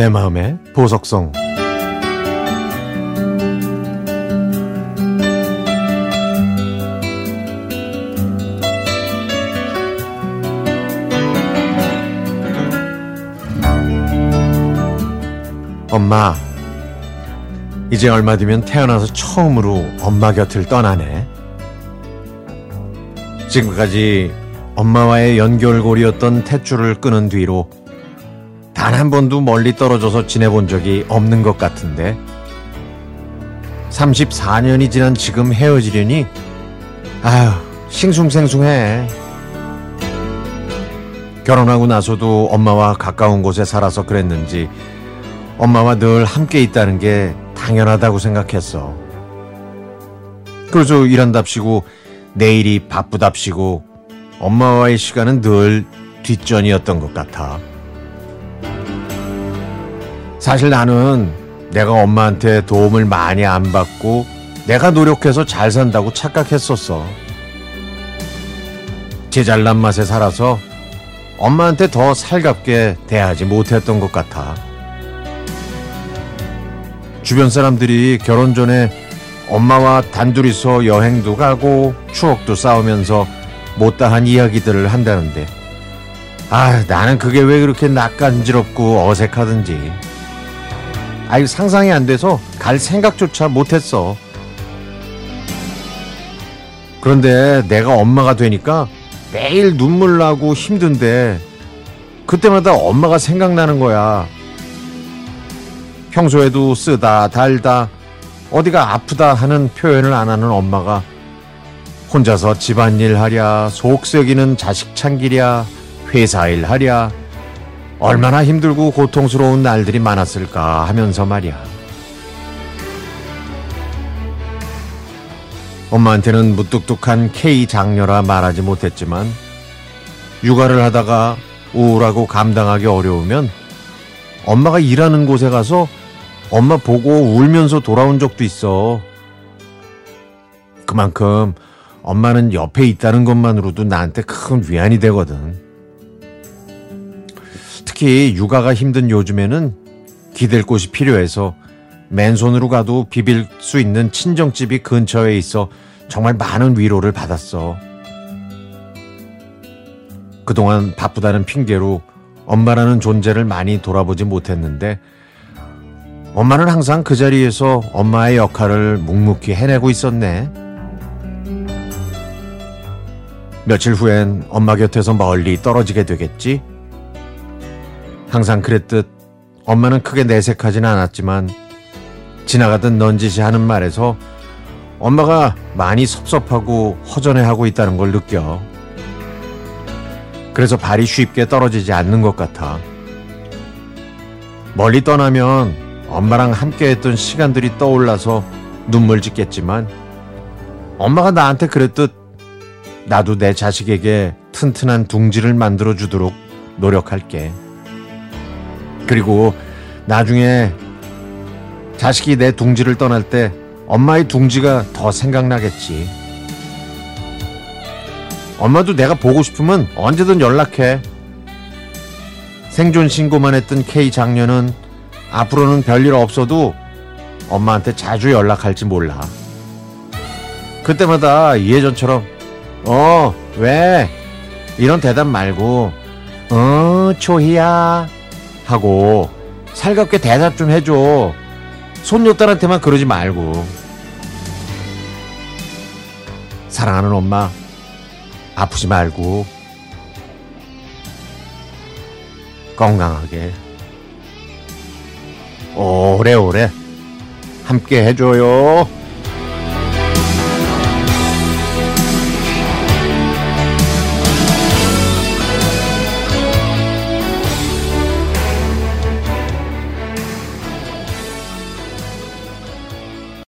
내 마음의 보석성. 엄마 이제 얼마 뒤면 태어나서 처음으로 엄마 곁을 떠나네. 지금까지 엄마와의 연결고리였던 탯줄을 끊은 뒤로 단 한 번도 멀리 떨어져서 지내본 적이 없는 것 같은데 34년이 지난 지금 헤어지려니 아휴 싱숭생숭해 결혼하고 나서도 엄마와 가까운 곳에 살아서 그랬는지 엄마와 늘 함께 있다는 게 당연하다고 생각했어. 그래서 일한답시고 내일이 바쁘답시고 엄마와의 시간은 늘 뒷전이었던 것 같아. 사실 나는 내가 엄마한테 도움을 많이 안 받고 내가 노력해서 잘 산다고 착각했었어. 제 잘난 맛에 살아서 엄마한테 더 살갑게 대하지 못했던 것 같아. 주변 사람들이 결혼 전에 엄마와 단둘이서 여행도 가고 추억도 쌓으면서 못다한 이야기들을 한다는데 아 나는 그게 왜 그렇게 낯간지럽고 어색하든지 아이 상상이 안 돼서 갈 생각조차 못했어. 그런데 내가 엄마가 되니까 매일 눈물 나고 힘든데 그때마다 엄마가 생각나는 거야. 평소에도 쓰다 달다 어디가 아프다 하는 표현을 안 하는 엄마가 혼자서 집안일 하랴 속 썩이는 자식 참기랴 회사일 하랴 얼마나 힘들고 고통스러운 날들이 많았을까 하면서 말이야. 엄마한테는 무뚝뚝한 K 장녀라 말하지 못했지만 육아를 하다가 우울하고 감당하기 어려우면 엄마가 일하는 곳에 가서 엄마 보고 울면서 돌아온 적도 있어. 그만큼 엄마는 옆에 있다는 것만으로도 나한테 큰 위안이 되거든. 특히 육아가 힘든 요즘에는 기댈 곳이 필요해서 맨손으로 가도 비빌 수 있는 친정집이 근처에 있어 정말 많은 위로를 받았어. 그동안 바쁘다는 핑계로 엄마라는 존재를 많이 돌아보지 못했는데 엄마는 항상 그 자리에서 엄마의 역할을 묵묵히 해내고 있었네. 며칠 후엔 엄마 곁에서 멀리 떨어지게 되겠지? 항상 그랬듯 엄마는 크게 내색하진 않았지만 지나가던 넌지시 하는 말에서 엄마가 많이 섭섭하고 허전해하고 있다는 걸 느껴. 그래서 발이 쉽게 떨어지지 않는 것 같아. 멀리 떠나면 엄마랑 함께 했던 시간들이 떠올라서 눈물 짓겠지만 엄마가 나한테 그랬듯 나도 내 자식에게 튼튼한 둥지를 만들어 주도록 노력할게. 그리고 나중에 자식이 내 둥지를 떠날 때 엄마의 둥지가 더 생각나겠지. 엄마도 내가 보고 싶으면 언제든 연락해. 생존 신고만 했던 K 장녀는 앞으로는 별일 없어도 엄마한테 자주 연락할지 몰라. 그때마다 예전처럼 어, 왜? 이런 대답 말고 어, 초희야 하고 살갑게 대답 좀 해줘. 손녀딸한테만 그러지 말고. 사랑하는 엄마, 아프지 말고 건강하게 오래오래 함께 해줘요.